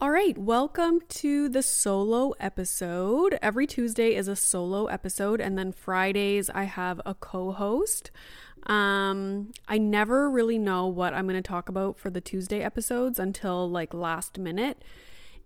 All right, welcome to the solo episode. Every Tuesday is a solo episode, and then Fridays I have a co host. Um, I never really know what I'm going to talk about for the Tuesday episodes until like last minute.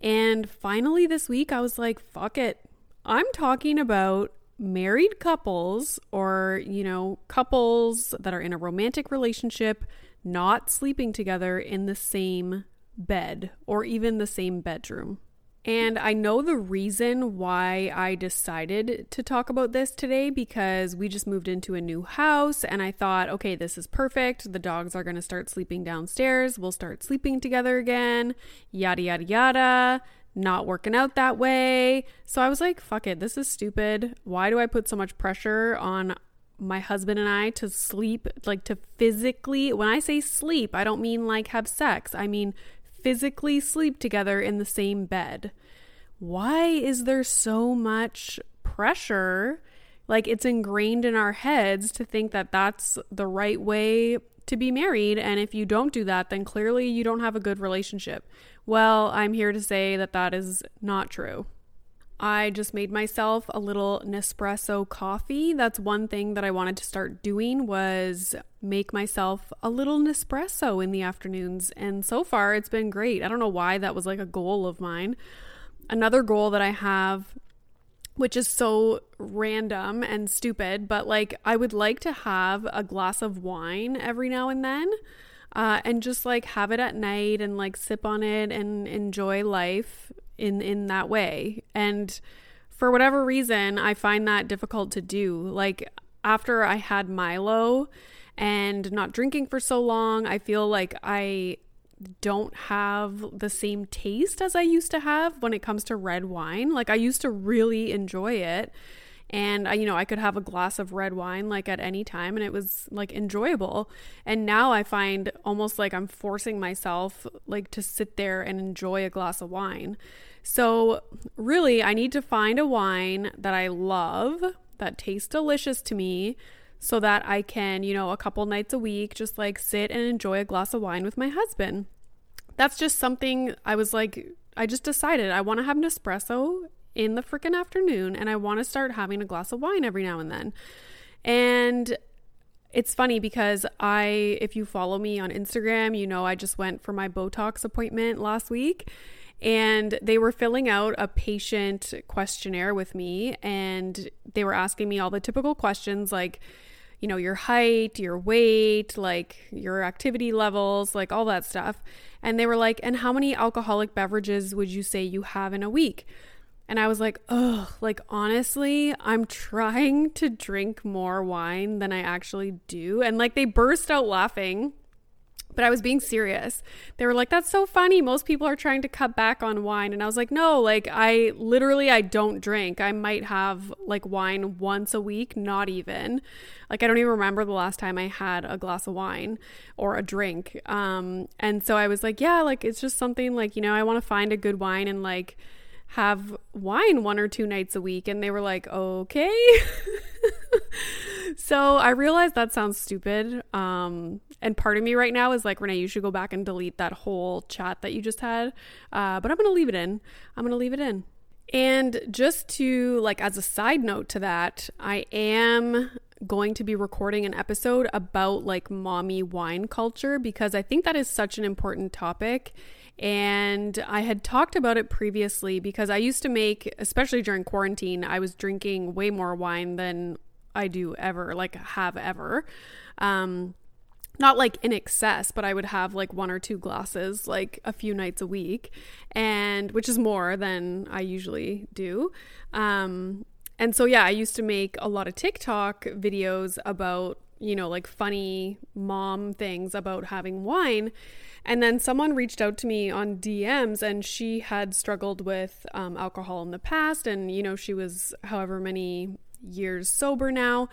And finally, this week, I was like, fuck it. I'm talking about married couples or, you know, couples that are in a romantic relationship not sleeping together in the same bed or even the same bedroom. And I know the reason why I decided to talk about this today because we just moved into a new house and I thought, okay, this is perfect. The dogs are going to start sleeping downstairs. We'll start sleeping together again, yada, yada, yada. Not working out that way. So I was like, fuck it, this is stupid. Why do I put so much pressure on my husband and I to sleep, like to physically, when I say sleep, I don't mean like have sex. I mean physically sleep together in the same bed. Why is there so much pressure? Like it's ingrained in our heads to think that that's the right way to be married. And if you don't do that, then clearly you don't have a good relationship. Well, I'm here to say that that is not true. I just made myself a little Nespresso coffee. That's one thing that I wanted to start doing was make myself a little Nespresso in the afternoons. And so far it's been great. I don't know why that was like a goal of mine. Another goal that I have which is so random and stupid, but like I would like to have a glass of wine every now and then. Uh, and just like have it at night and like sip on it and enjoy life in in that way. And for whatever reason, I find that difficult to do. Like after I had Milo and not drinking for so long, I feel like I don't have the same taste as I used to have when it comes to red wine. Like I used to really enjoy it and I, you know, I could have a glass of red wine like at any time and it was like enjoyable. And now I find almost like I'm forcing myself like to sit there and enjoy a glass of wine. So, really, I need to find a wine that I love, that tastes delicious to me, so that I can, you know, a couple nights a week just like sit and enjoy a glass of wine with my husband. That's just something I was like, I just decided I want to have Nespresso in the freaking afternoon and I want to start having a glass of wine every now and then. And it's funny because I, if you follow me on Instagram, you know I just went for my Botox appointment last week and they were filling out a patient questionnaire with me and they were asking me all the typical questions like, you know, your height, your weight, like your activity levels, like all that stuff. And they were like, and how many alcoholic beverages would you say you have in a week? And I was like, oh, like honestly, I'm trying to drink more wine than I actually do. And like they burst out laughing, but I was being serious. They were like, that's so funny. Most people are trying to cut back on wine. And I was like, no, like I literally, I don't drink. I might have like wine once a week, not even. Like I don't even remember the last time I had a glass of wine or a drink. Um, and so I was like, yeah, like it's just something like, you know, I want to find a good wine and like, have wine one or two nights a week. And they were like, okay. so I realized that sounds stupid. Um, and part of me right now is like, Renee, you should go back and delete that whole chat that you just had. Uh, but I'm going to leave it in. I'm going to leave it in. And just to, like, as a side note to that, I am going to be recording an episode about like mommy wine culture because I think that is such an important topic. And I had talked about it previously because I used to make, especially during quarantine, I was drinking way more wine than I do ever, like have ever. Um, not like in excess, but I would have like one or two glasses like a few nights a week, and which is more than I usually do. Um, and so, yeah, I used to make a lot of TikTok videos about you know, like funny mom things about having wine. And then someone reached out to me on DMs and she had struggled with um, alcohol in the past. And, you know, she was however many years sober now.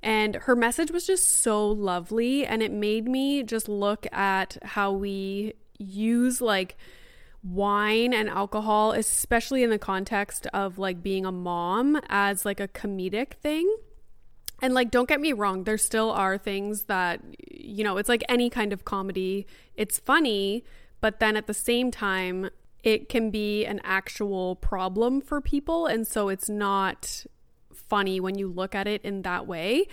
And her message was just so lovely. And it made me just look at how we use like wine and alcohol, especially in the context of like being a mom, as like a comedic thing. And like, don't get me wrong, there still are things that, you know, it's like any kind of comedy. It's funny, but then at the same time, it can be an actual problem for people. And so it's not funny when you look at it in that way.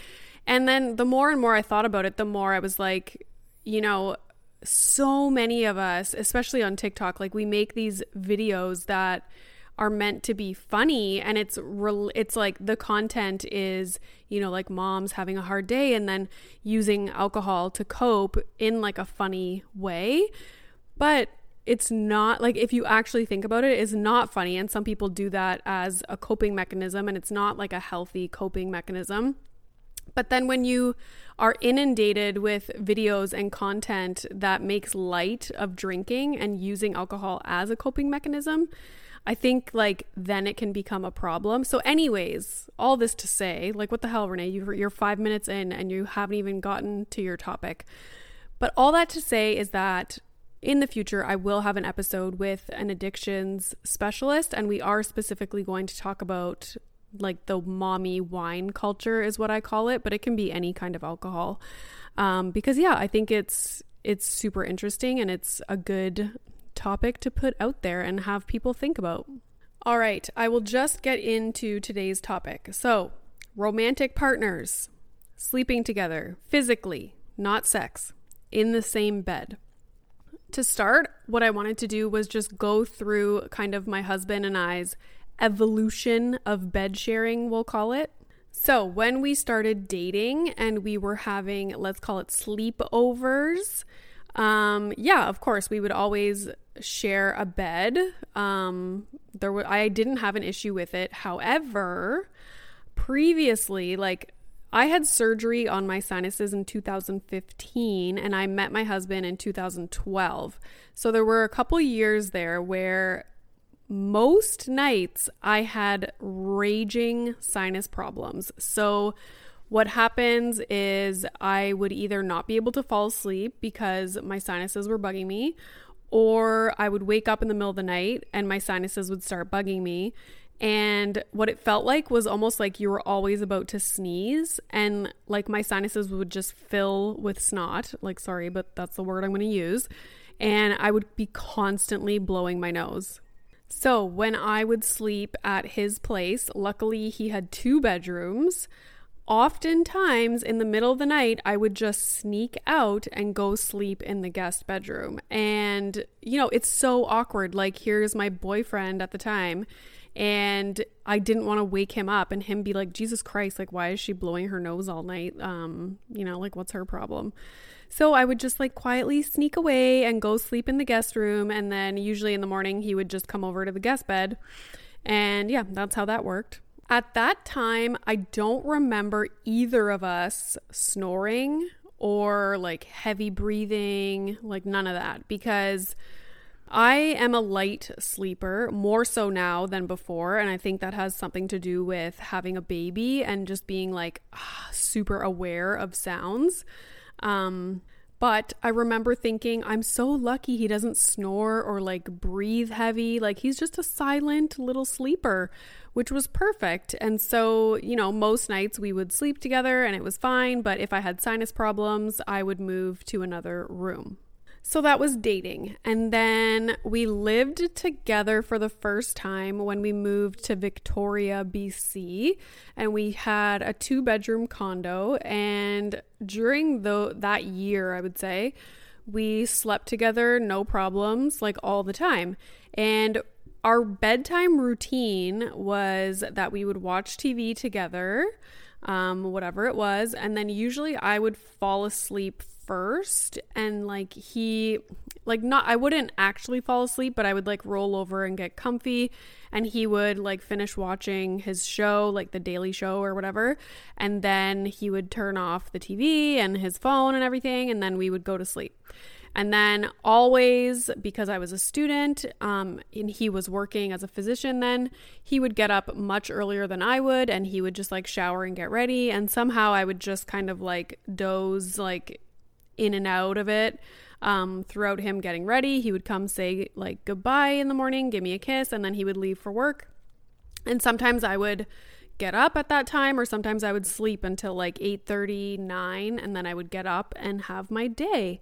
And then the more and more I thought about it, the more I was like, you know, so many of us, especially on TikTok, like we make these videos that are meant to be funny and it's re- it's like the content is you know like moms having a hard day and then using alcohol to cope in like a funny way. But it's not like if you actually think about it it's not funny and some people do that as a coping mechanism and it's not like a healthy coping mechanism. But then when you are inundated with videos and content that makes light of drinking and using alcohol as a coping mechanism, I think like then it can become a problem. So, anyways, all this to say, like, what the hell, Renee? You're five minutes in and you haven't even gotten to your topic. But all that to say is that in the future, I will have an episode with an addictions specialist, and we are specifically going to talk about like the mommy wine culture is what I call it, but it can be any kind of alcohol. Um, because yeah, I think it's it's super interesting and it's a good topic to put out there and have people think about. All right, I will just get into today's topic. So, romantic partners sleeping together physically, not sex, in the same bed. To start, what I wanted to do was just go through kind of my husband and I's evolution of bed sharing, we'll call it. So, when we started dating and we were having, let's call it sleepovers, um, yeah, of course, we would always share a bed. Um, there I didn't have an issue with it. However, previously, like I had surgery on my sinuses in 2015 and I met my husband in 2012. So there were a couple years there where most nights I had raging sinus problems. So, what happens is I would either not be able to fall asleep because my sinuses were bugging me, or I would wake up in the middle of the night and my sinuses would start bugging me. And what it felt like was almost like you were always about to sneeze, and like my sinuses would just fill with snot. Like, sorry, but that's the word I'm going to use. And I would be constantly blowing my nose. So, when I would sleep at his place, luckily he had two bedrooms. Oftentimes in the middle of the night, I would just sneak out and go sleep in the guest bedroom. And, you know, it's so awkward. Like, here's my boyfriend at the time, and I didn't want to wake him up and him be like, Jesus Christ, like, why is she blowing her nose all night? Um, you know, like, what's her problem? So I would just like quietly sneak away and go sleep in the guest room. And then usually in the morning, he would just come over to the guest bed. And yeah, that's how that worked. At that time, I don't remember either of us snoring or like heavy breathing, like none of that, because I am a light sleeper, more so now than before. And I think that has something to do with having a baby and just being like super aware of sounds. Um, but I remember thinking, I'm so lucky he doesn't snore or like breathe heavy. Like he's just a silent little sleeper, which was perfect. And so, you know, most nights we would sleep together and it was fine. But if I had sinus problems, I would move to another room. So that was dating. And then we lived together for the first time when we moved to Victoria, BC. And we had a two bedroom condo. And during the, that year, I would say, we slept together, no problems, like all the time. And our bedtime routine was that we would watch TV together, um, whatever it was. And then usually I would fall asleep first and like he like not I wouldn't actually fall asleep, but I would like roll over and get comfy and he would like finish watching his show, like the Daily Show or whatever, and then he would turn off the TV and his phone and everything and then we would go to sleep. And then always, because I was a student um, and he was working as a physician, then he would get up much earlier than I would and he would just like shower and get ready. And somehow I would just kind of like doze like in and out of it um, throughout him getting ready. He would come say like goodbye in the morning, give me a kiss, and then he would leave for work. And sometimes I would get up at that time or sometimes I would sleep until like 8:39 and then I would get up and have my day.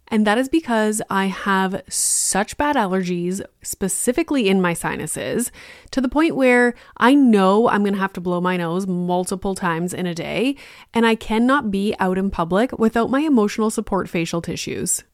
And that is because I have such bad allergies, specifically in my sinuses, to the point where I know I'm gonna have to blow my nose multiple times in a day, and I cannot be out in public without my emotional support facial tissues.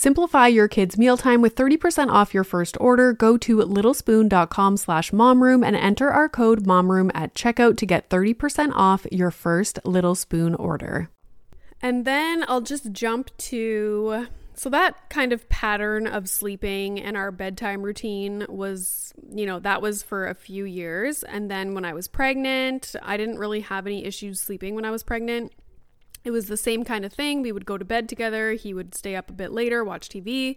Simplify your kids' mealtime with 30% off your first order. Go to littlespoon.com slash momroom and enter our code momroom at checkout to get 30% off your first Little Spoon order. And then I'll just jump to so that kind of pattern of sleeping and our bedtime routine was, you know, that was for a few years. And then when I was pregnant, I didn't really have any issues sleeping when I was pregnant it was the same kind of thing. We would go to bed together. He would stay up a bit later, watch TV.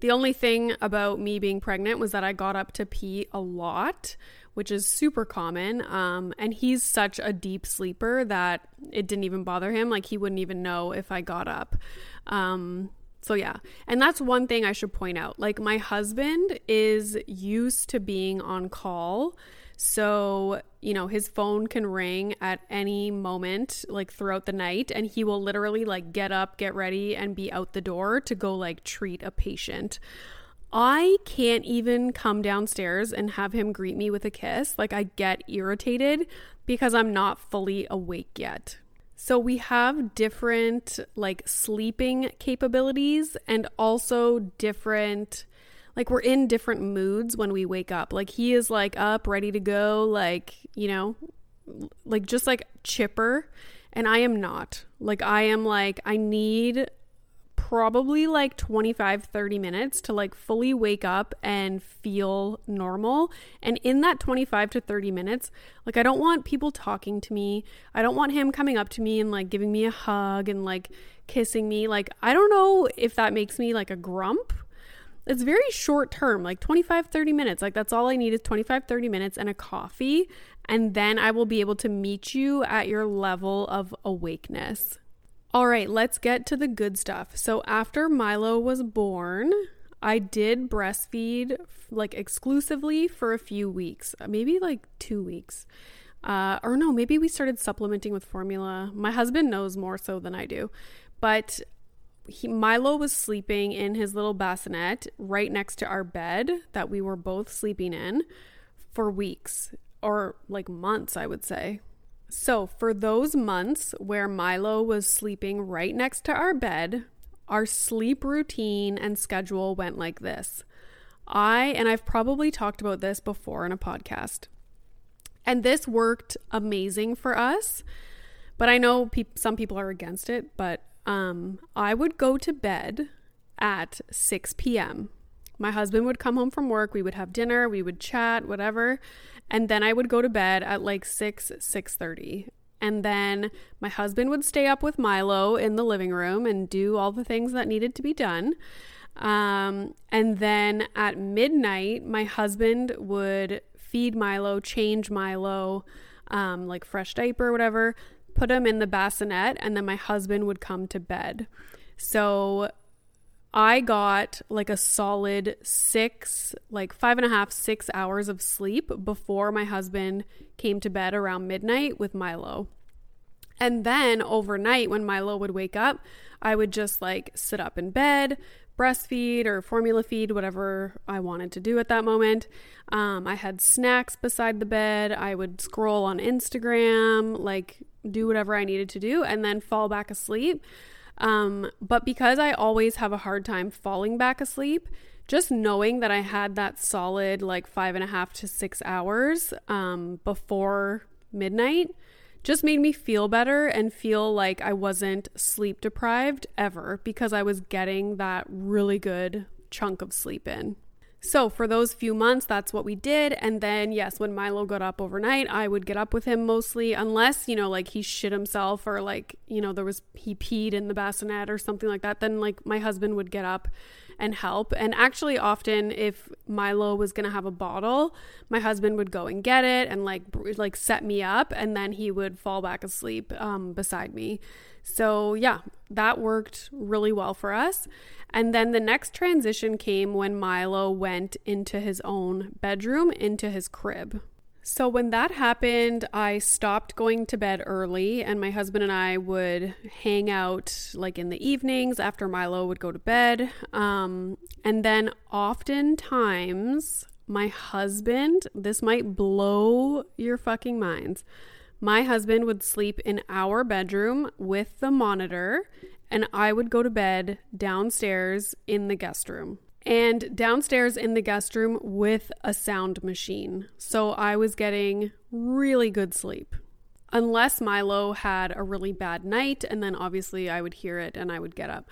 The only thing about me being pregnant was that I got up to pee a lot, which is super common. Um, and he's such a deep sleeper that it didn't even bother him. Like he wouldn't even know if I got up. Um, so yeah, and that's one thing I should point out. Like my husband is used to being on call so, you know, his phone can ring at any moment, like throughout the night, and he will literally like get up, get ready, and be out the door to go like treat a patient. I can't even come downstairs and have him greet me with a kiss. Like, I get irritated because I'm not fully awake yet. So, we have different like sleeping capabilities and also different, like, we're in different moods when we wake up. Like, he is like up, ready to go, like, you know, like just like chipper. And I am not. Like, I am like, I need probably like 25 30 minutes to like fully wake up and feel normal and in that 25 to 30 minutes like I don't want people talking to me I don't want him coming up to me and like giving me a hug and like kissing me like I don't know if that makes me like a grump it's very short term like 25 30 minutes like that's all I need is 25 30 minutes and a coffee and then I will be able to meet you at your level of awakeness all right, let's get to the good stuff. So, after Milo was born, I did breastfeed like exclusively for a few weeks, uh, maybe like two weeks. Uh, or no, maybe we started supplementing with formula. My husband knows more so than I do. But he, Milo was sleeping in his little bassinet right next to our bed that we were both sleeping in for weeks or like months, I would say. So, for those months where Milo was sleeping right next to our bed, our sleep routine and schedule went like this. I, and I've probably talked about this before in a podcast, and this worked amazing for us, but I know pe- some people are against it, but um, I would go to bed at 6 p.m. My husband would come home from work, we would have dinner, we would chat, whatever, and then I would go to bed at like 6 6:30 and then my husband would stay up with Milo in the living room and do all the things that needed to be done. Um, and then at midnight, my husband would feed Milo, change Milo, um, like fresh diaper, whatever, put him in the bassinet, and then my husband would come to bed. So I got like a solid six, like five and a half, six hours of sleep before my husband came to bed around midnight with Milo. And then overnight, when Milo would wake up, I would just like sit up in bed, breastfeed or formula feed, whatever I wanted to do at that moment. Um, I had snacks beside the bed. I would scroll on Instagram, like do whatever I needed to do, and then fall back asleep. Um, but because I always have a hard time falling back asleep, just knowing that I had that solid like five and a half to six hours um, before midnight just made me feel better and feel like I wasn't sleep deprived ever because I was getting that really good chunk of sleep in. So, for those few months, that's what we did. And then, yes, when Milo got up overnight, I would get up with him mostly, unless, you know, like he shit himself or like, you know, there was, he peed in the bassinet or something like that. Then, like, my husband would get up and help. And actually, often, if Milo was to have a bottle, my husband would go and get it and like, like set me up. And then he would fall back asleep um, beside me. So, yeah, that worked really well for us. And then the next transition came when Milo went into his own bedroom, into his crib. So, when that happened, I stopped going to bed early, and my husband and I would hang out like in the evenings after Milo would go to bed. Um, and then, oftentimes, my husband, this might blow your fucking minds. My husband would sleep in our bedroom with the monitor and I would go to bed downstairs in the guest room. And downstairs in the guest room with a sound machine. So I was getting really good sleep. Unless Milo had a really bad night, and then obviously I would hear it and I would get up.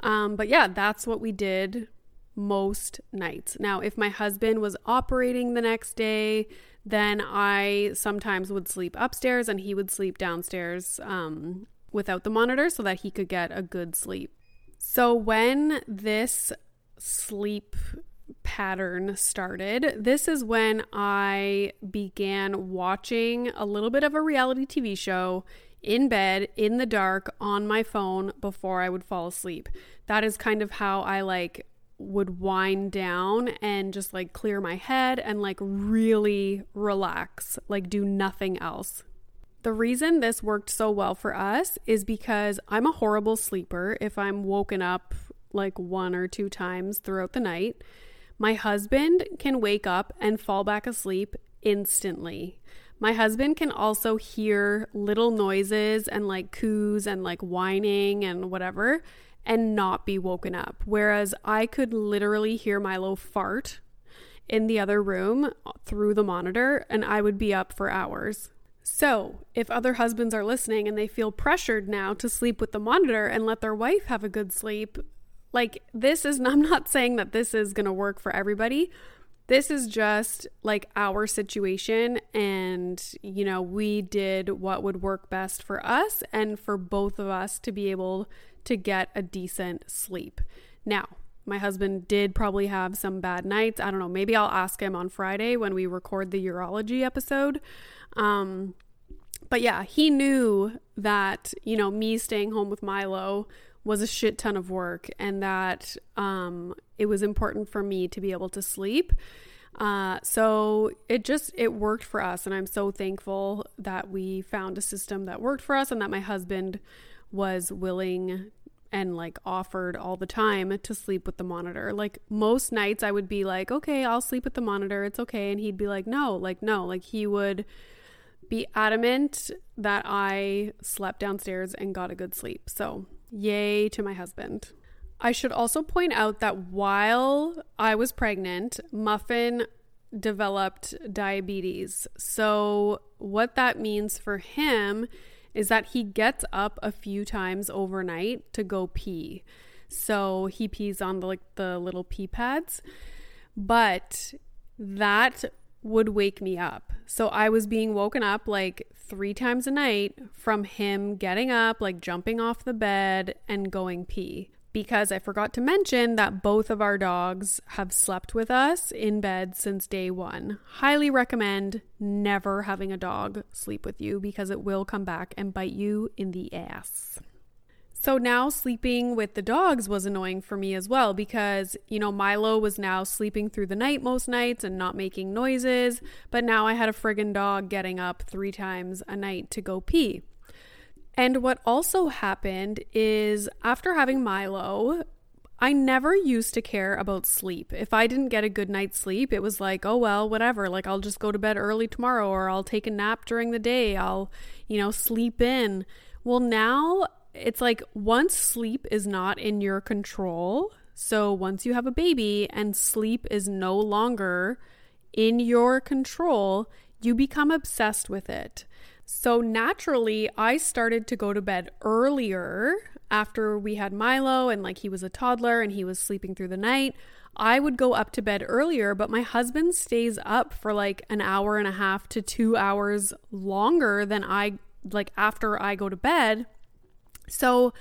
Um, but yeah, that's what we did most nights. Now, if my husband was operating the next day, then I sometimes would sleep upstairs and he would sleep downstairs um, without the monitor so that he could get a good sleep. So when this sleep pattern started, this is when I began watching a little bit of a reality TV show in bed in the dark on my phone before I would fall asleep. That is kind of how I like would wind down and just like clear my head and like really relax, like do nothing else. The reason this worked so well for us is because I'm a horrible sleeper if I'm woken up like one or two times throughout the night. My husband can wake up and fall back asleep instantly. My husband can also hear little noises and like coos and like whining and whatever and not be woken up. Whereas I could literally hear Milo fart in the other room through the monitor and I would be up for hours. So, if other husbands are listening and they feel pressured now to sleep with the monitor and let their wife have a good sleep, like this is, I'm not saying that this is going to work for everybody. This is just like our situation. And, you know, we did what would work best for us and for both of us to be able to get a decent sleep. Now, my husband did probably have some bad nights. I don't know. Maybe I'll ask him on Friday when we record the urology episode. Um, but yeah, he knew that, you know, me staying home with Milo was a shit ton of work and that um, it was important for me to be able to sleep. Uh, so it just it worked for us and i'm so thankful that we found a system that worked for us and that my husband was willing and like offered all the time to sleep with the monitor. Like most nights I would be like, "Okay, I'll sleep with the monitor. It's okay." And he'd be like, "No, like no." Like he would be adamant that I slept downstairs and got a good sleep. So, yay to my husband. I should also point out that while I was pregnant, Muffin developed diabetes. So, what that means for him is that he gets up a few times overnight to go pee. So he pees on the like the little pee pads. But that would wake me up. So I was being woken up like 3 times a night from him getting up, like jumping off the bed and going pee because I forgot to mention that both of our dogs have slept with us in bed since day one. Highly recommend never having a dog sleep with you because it will come back and bite you in the ass. So now sleeping with the dogs was annoying for me as well because, you know, Milo was now sleeping through the night most nights and not making noises, but now I had a friggin' dog getting up three times a night to go pee. And what also happened is after having Milo, I never used to care about sleep. If I didn't get a good night's sleep, it was like, oh, well, whatever. Like, I'll just go to bed early tomorrow or I'll take a nap during the day. I'll, you know, sleep in. Well, now it's like once sleep is not in your control, so once you have a baby and sleep is no longer in your control, you become obsessed with it. So naturally, I started to go to bed earlier after we had Milo and like he was a toddler and he was sleeping through the night. I would go up to bed earlier, but my husband stays up for like an hour and a half to 2 hours longer than I like after I go to bed. So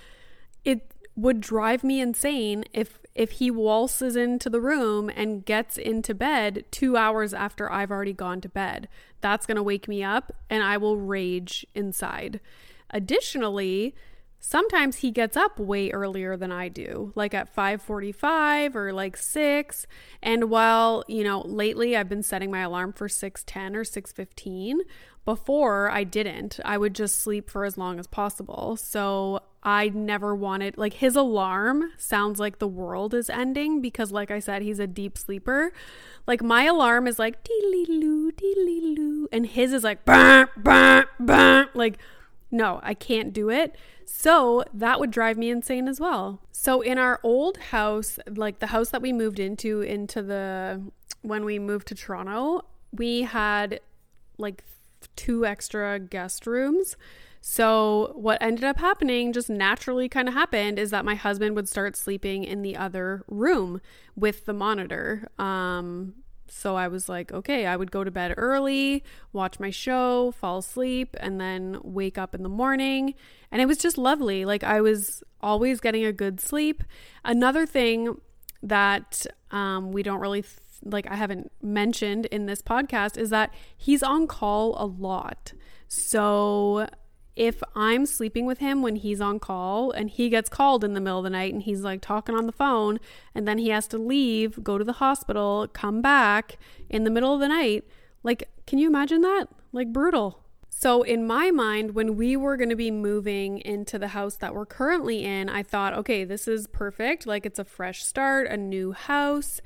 it would drive me insane if if he waltzes into the room and gets into bed 2 hours after I've already gone to bed. That's going to wake me up and I will rage inside. Additionally, sometimes he gets up way earlier than I do, like at 5:45 or like 6, and while, you know, lately I've been setting my alarm for 6:10 or 6:15, before I didn't. I would just sleep for as long as possible. So I never wanted, like, his alarm sounds like the world is ending because, like I said, he's a deep sleeper. Like, my alarm is like, dee loo, dee loo, and his is like, bah, bah, bah. like, no, I can't do it. So that would drive me insane as well. So in our old house, like the house that we moved into, into the, when we moved to Toronto, we had like two extra guest rooms. So, what ended up happening, just naturally kind of happened, is that my husband would start sleeping in the other room with the monitor. Um, so I was like, okay, I would go to bed early, watch my show, fall asleep, and then wake up in the morning. And it was just lovely. Like, I was always getting a good sleep. Another thing that um, we don't really like I haven't mentioned in this podcast is that he's on call a lot. So if I'm sleeping with him when he's on call and he gets called in the middle of the night and he's like talking on the phone and then he has to leave, go to the hospital, come back in the middle of the night, like can you imagine that? Like brutal. So, in my mind, when we were going to be moving into the house that we're currently in, I thought, okay, this is perfect. Like, it's a fresh start, a new house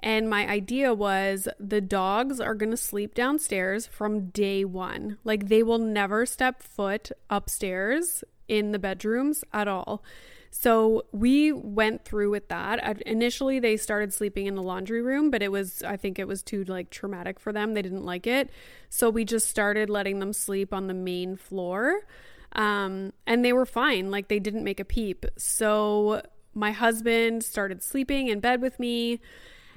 And my idea was the dogs are going to sleep downstairs from day one. Like they will never step foot upstairs in the bedrooms at all. So we went through with that. Initially, they started sleeping in the laundry room, but it was, I think it was too like traumatic for them. They didn't like it. So we just started letting them sleep on the main floor. Um, and they were fine. Like they didn't make a peep. So my husband started sleeping in bed with me.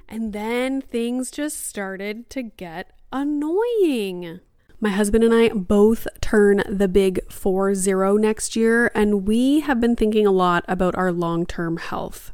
And then things just started to get annoying. My husband and I both turn the big 4 0 next year, and we have been thinking a lot about our long term health.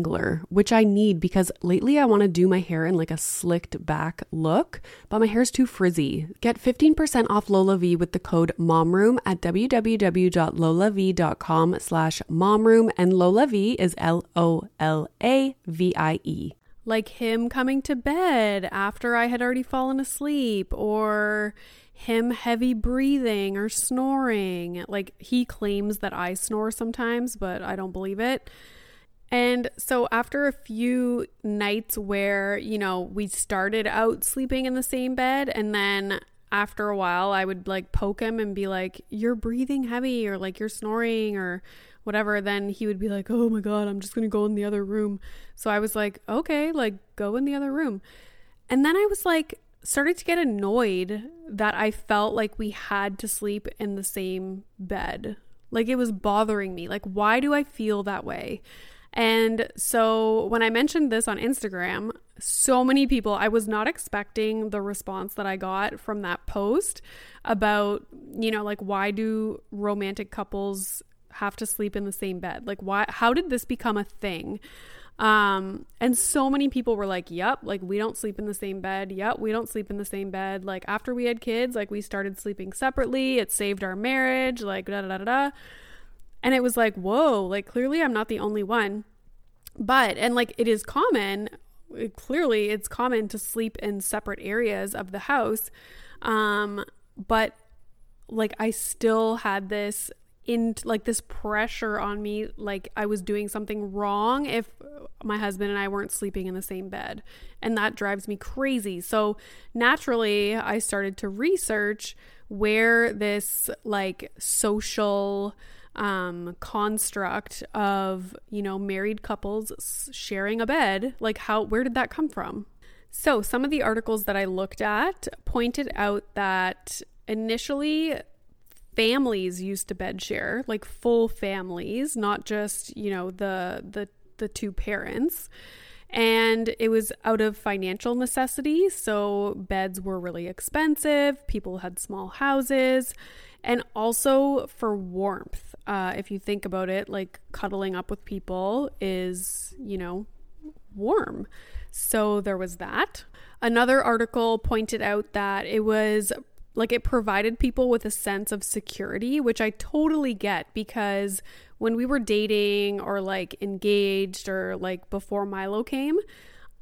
detangler, which I need because lately I want to do my hair in like a slicked back look, but my hair's too frizzy. Get 15% off LolaVie with the code MOMROOM at www.lolavie.com slash MOMROOM and LolaVie is L-O-L-A-V-I-E like him coming to bed after I had already fallen asleep, or him heavy breathing or snoring. Like he claims that I snore sometimes, but I don't believe it. And so, after a few nights where, you know, we started out sleeping in the same bed, and then after a while, I would like poke him and be like, You're breathing heavy, or like you're snoring, or whatever. Then he would be like, Oh my God, I'm just going to go in the other room. So I was like, Okay, like go in the other room. And then I was like, started to get annoyed that I felt like we had to sleep in the same bed. Like it was bothering me. Like, why do I feel that way? And so when I mentioned this on Instagram, so many people, I was not expecting the response that I got from that post about, you know, like why do romantic couples have to sleep in the same bed? Like why how did this become a thing? Um, and so many people were like, "Yep, like we don't sleep in the same bed. Yep, we don't sleep in the same bed. Like after we had kids, like we started sleeping separately. It saved our marriage, like da da da da." And it was like, whoa, like clearly I'm not the only one. But, and like it is common, clearly it's common to sleep in separate areas of the house. Um, but like I still had this in like this pressure on me like I was doing something wrong if my husband and I weren't sleeping in the same bed and that drives me crazy. So naturally I started to research where this like social um, construct of, you know, married couples sharing a bed. Like, how, where did that come from? So, some of the articles that I looked at pointed out that initially families used to bed share, like full families, not just, you know, the, the, the two parents and it was out of financial necessity. So beds were really expensive, people had small houses, and also for warmth. Uh, if you think about it, like cuddling up with people is, you know, warm. So there was that. Another article pointed out that it was like it provided people with a sense of security, which I totally get because when we were dating or like engaged or like before Milo came,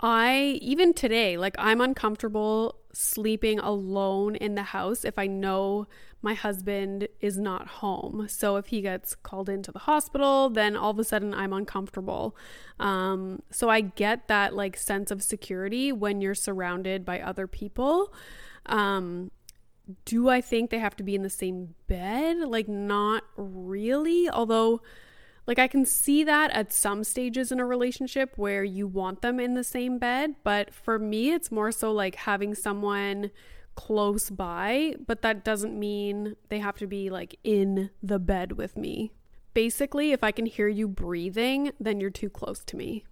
I, even today, like I'm uncomfortable sleeping alone in the house if I know my husband is not home. So if he gets called into the hospital, then all of a sudden I'm uncomfortable. Um, so I get that like sense of security when you're surrounded by other people. Um, do I think they have to be in the same bed? Like, not really. Although, like, I can see that at some stages in a relationship where you want them in the same bed. But for me, it's more so like having someone close by, but that doesn't mean they have to be like in the bed with me. Basically, if I can hear you breathing, then you're too close to me.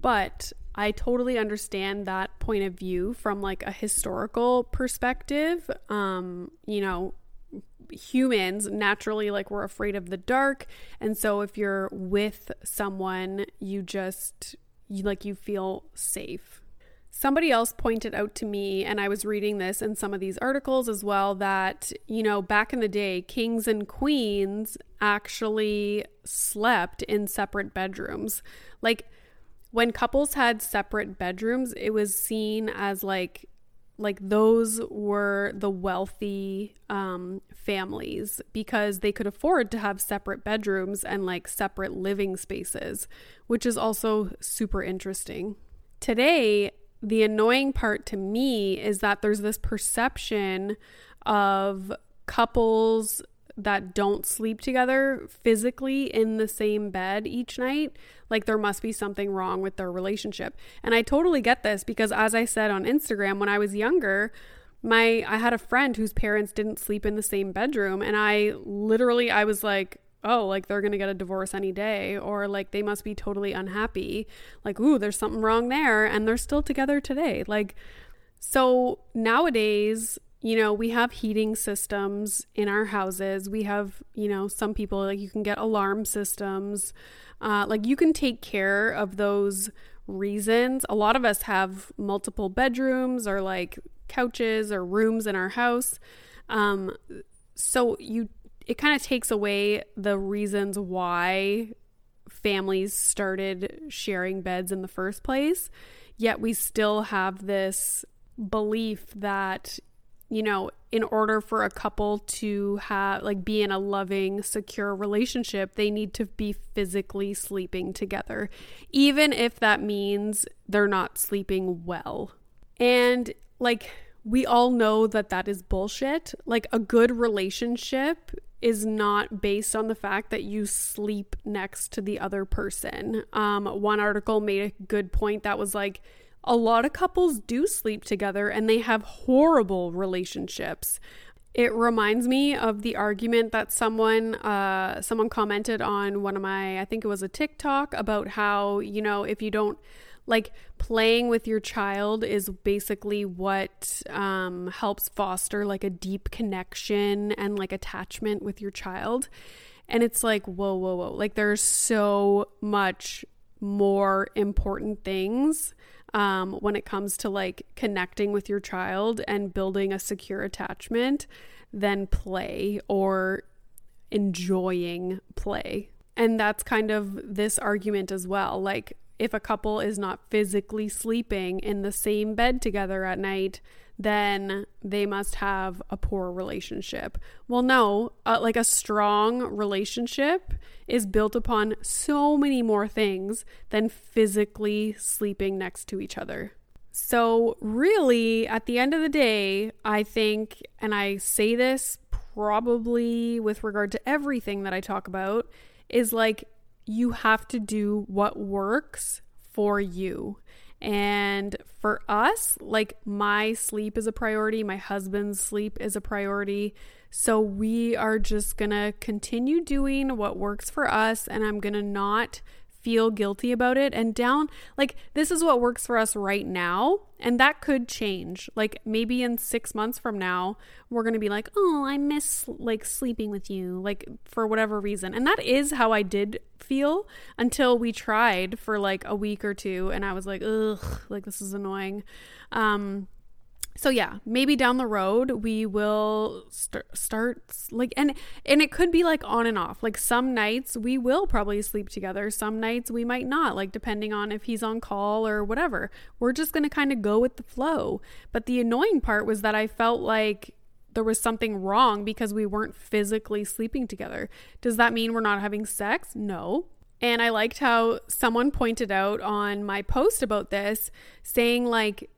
But I totally understand that point of view from like a historical perspective. Um, you know, humans naturally like we're afraid of the dark, and so if you're with someone, you just you like you feel safe. Somebody else pointed out to me, and I was reading this in some of these articles as well, that, you know, back in the day, kings and queens actually slept in separate bedrooms. Like, when couples had separate bedrooms, it was seen as like like those were the wealthy um, families because they could afford to have separate bedrooms and like separate living spaces, which is also super interesting. Today, the annoying part to me is that there's this perception of couples that don't sleep together physically in the same bed each night, like there must be something wrong with their relationship. And I totally get this because as I said on Instagram when I was younger, my I had a friend whose parents didn't sleep in the same bedroom and I literally I was like, "Oh, like they're going to get a divorce any day or like they must be totally unhappy." Like, "Ooh, there's something wrong there." And they're still together today. Like so nowadays you know, we have heating systems in our houses. We have, you know, some people like you can get alarm systems. Uh, like you can take care of those reasons. A lot of us have multiple bedrooms or like couches or rooms in our house. Um, so you, it kind of takes away the reasons why families started sharing beds in the first place. Yet we still have this belief that you know, in order for a couple to have like be in a loving, secure relationship, they need to be physically sleeping together, even if that means they're not sleeping well. And like we all know that that is bullshit. Like a good relationship is not based on the fact that you sleep next to the other person. Um, one article made a good point that was like, a lot of couples do sleep together and they have horrible relationships. It reminds me of the argument that someone uh, someone commented on one of my I think it was a TikTok about how you know if you don't like playing with your child is basically what um, helps foster like a deep connection and like attachment with your child and it's like whoa whoa whoa like there's so much more important things um, when it comes to like connecting with your child and building a secure attachment than play or enjoying play. And that's kind of this argument as well. Like, if a couple is not physically sleeping in the same bed together at night, then they must have a poor relationship. Well, no, uh, like a strong relationship is built upon so many more things than physically sleeping next to each other. So, really, at the end of the day, I think, and I say this probably with regard to everything that I talk about, is like you have to do what works for you. And for us, like my sleep is a priority, my husband's sleep is a priority. So we are just gonna continue doing what works for us, and I'm gonna not feel guilty about it and down like this is what works for us right now and that could change. Like maybe in 6 months from now we're going to be like oh i miss like sleeping with you like for whatever reason. And that is how i did feel until we tried for like a week or two and i was like ugh like this is annoying. Um so yeah maybe down the road we will start start like and and it could be like on and off. Like some nights we will probably sleep together. Some nights we might not like depending on if he's on call or whatever. We're just going to kind of go with the flow. But the annoying part was that i felt like there was something wrong because we weren't physically sleeping together. Does that mean we're not having sex? No. And I liked how someone pointed out on my post about this, saying like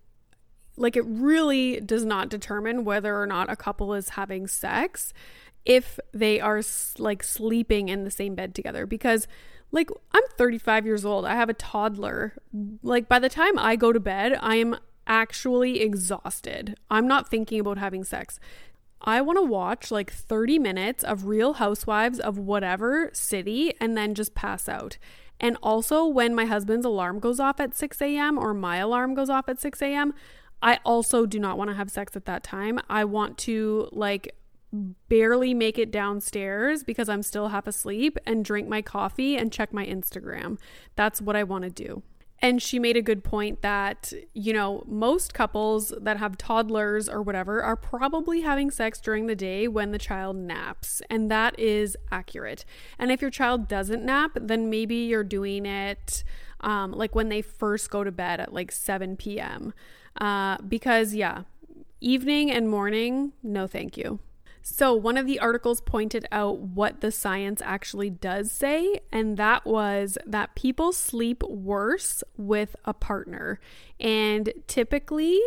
like it really does not determine whether or not a couple is having sex if they are like sleeping in the same bed together because like I'm 35 years old. I have a toddler. Like by the time I go to bed, I am actually exhausted. I'm not thinking about having sex. I want to watch like 30 minutes of Real Housewives of whatever city and then just pass out. And also, when my husband's alarm goes off at 6 a.m. or my alarm goes off at 6 a.m., I also do not want to have sex at that time. I want to like barely make it downstairs because I'm still half asleep and drink my coffee and check my Instagram. That's what I want to do. And she made a good point that, you know, most couples that have toddlers or whatever are probably having sex during the day when the child naps. And that is accurate. And if your child doesn't nap, then maybe you're doing it um, like when they first go to bed at like 7 p.m. Uh, because, yeah, evening and morning, no thank you. So, one of the articles pointed out what the science actually does say, and that was that people sleep worse with a partner. And typically,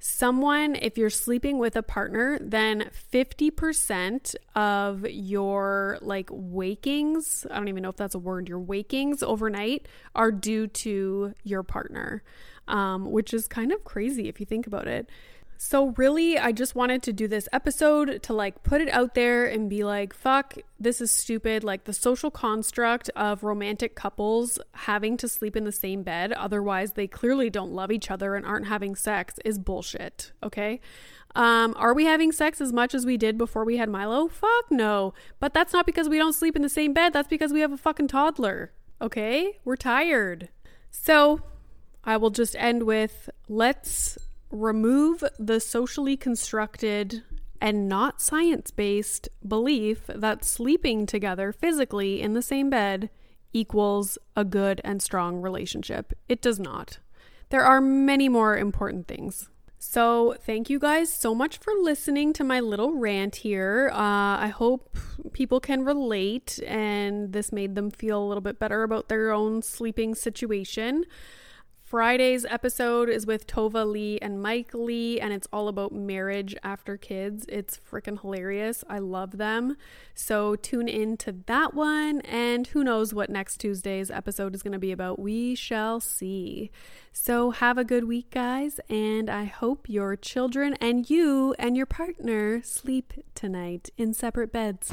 someone, if you're sleeping with a partner, then 50% of your like wakings, I don't even know if that's a word, your wakings overnight are due to your partner, um, which is kind of crazy if you think about it. So, really, I just wanted to do this episode to like put it out there and be like, fuck, this is stupid. Like, the social construct of romantic couples having to sleep in the same bed, otherwise, they clearly don't love each other and aren't having sex, is bullshit. Okay. Um, are we having sex as much as we did before we had Milo? Fuck no. But that's not because we don't sleep in the same bed. That's because we have a fucking toddler. Okay. We're tired. So, I will just end with let's remove the socially constructed and not science based belief that sleeping together physically in the same bed equals a good and strong relationship. It does not. There are many more important things. So, thank you guys so much for listening to my little rant here. Uh, I hope people can relate and this made them feel a little bit better about their own sleeping situation. Friday's episode is with Tova Lee and Mike Lee, and it's all about marriage after kids. It's freaking hilarious. I love them. So tune in to that one, and who knows what next Tuesday's episode is going to be about. We shall see. So have a good week, guys, and I hope your children and you and your partner sleep tonight in separate beds.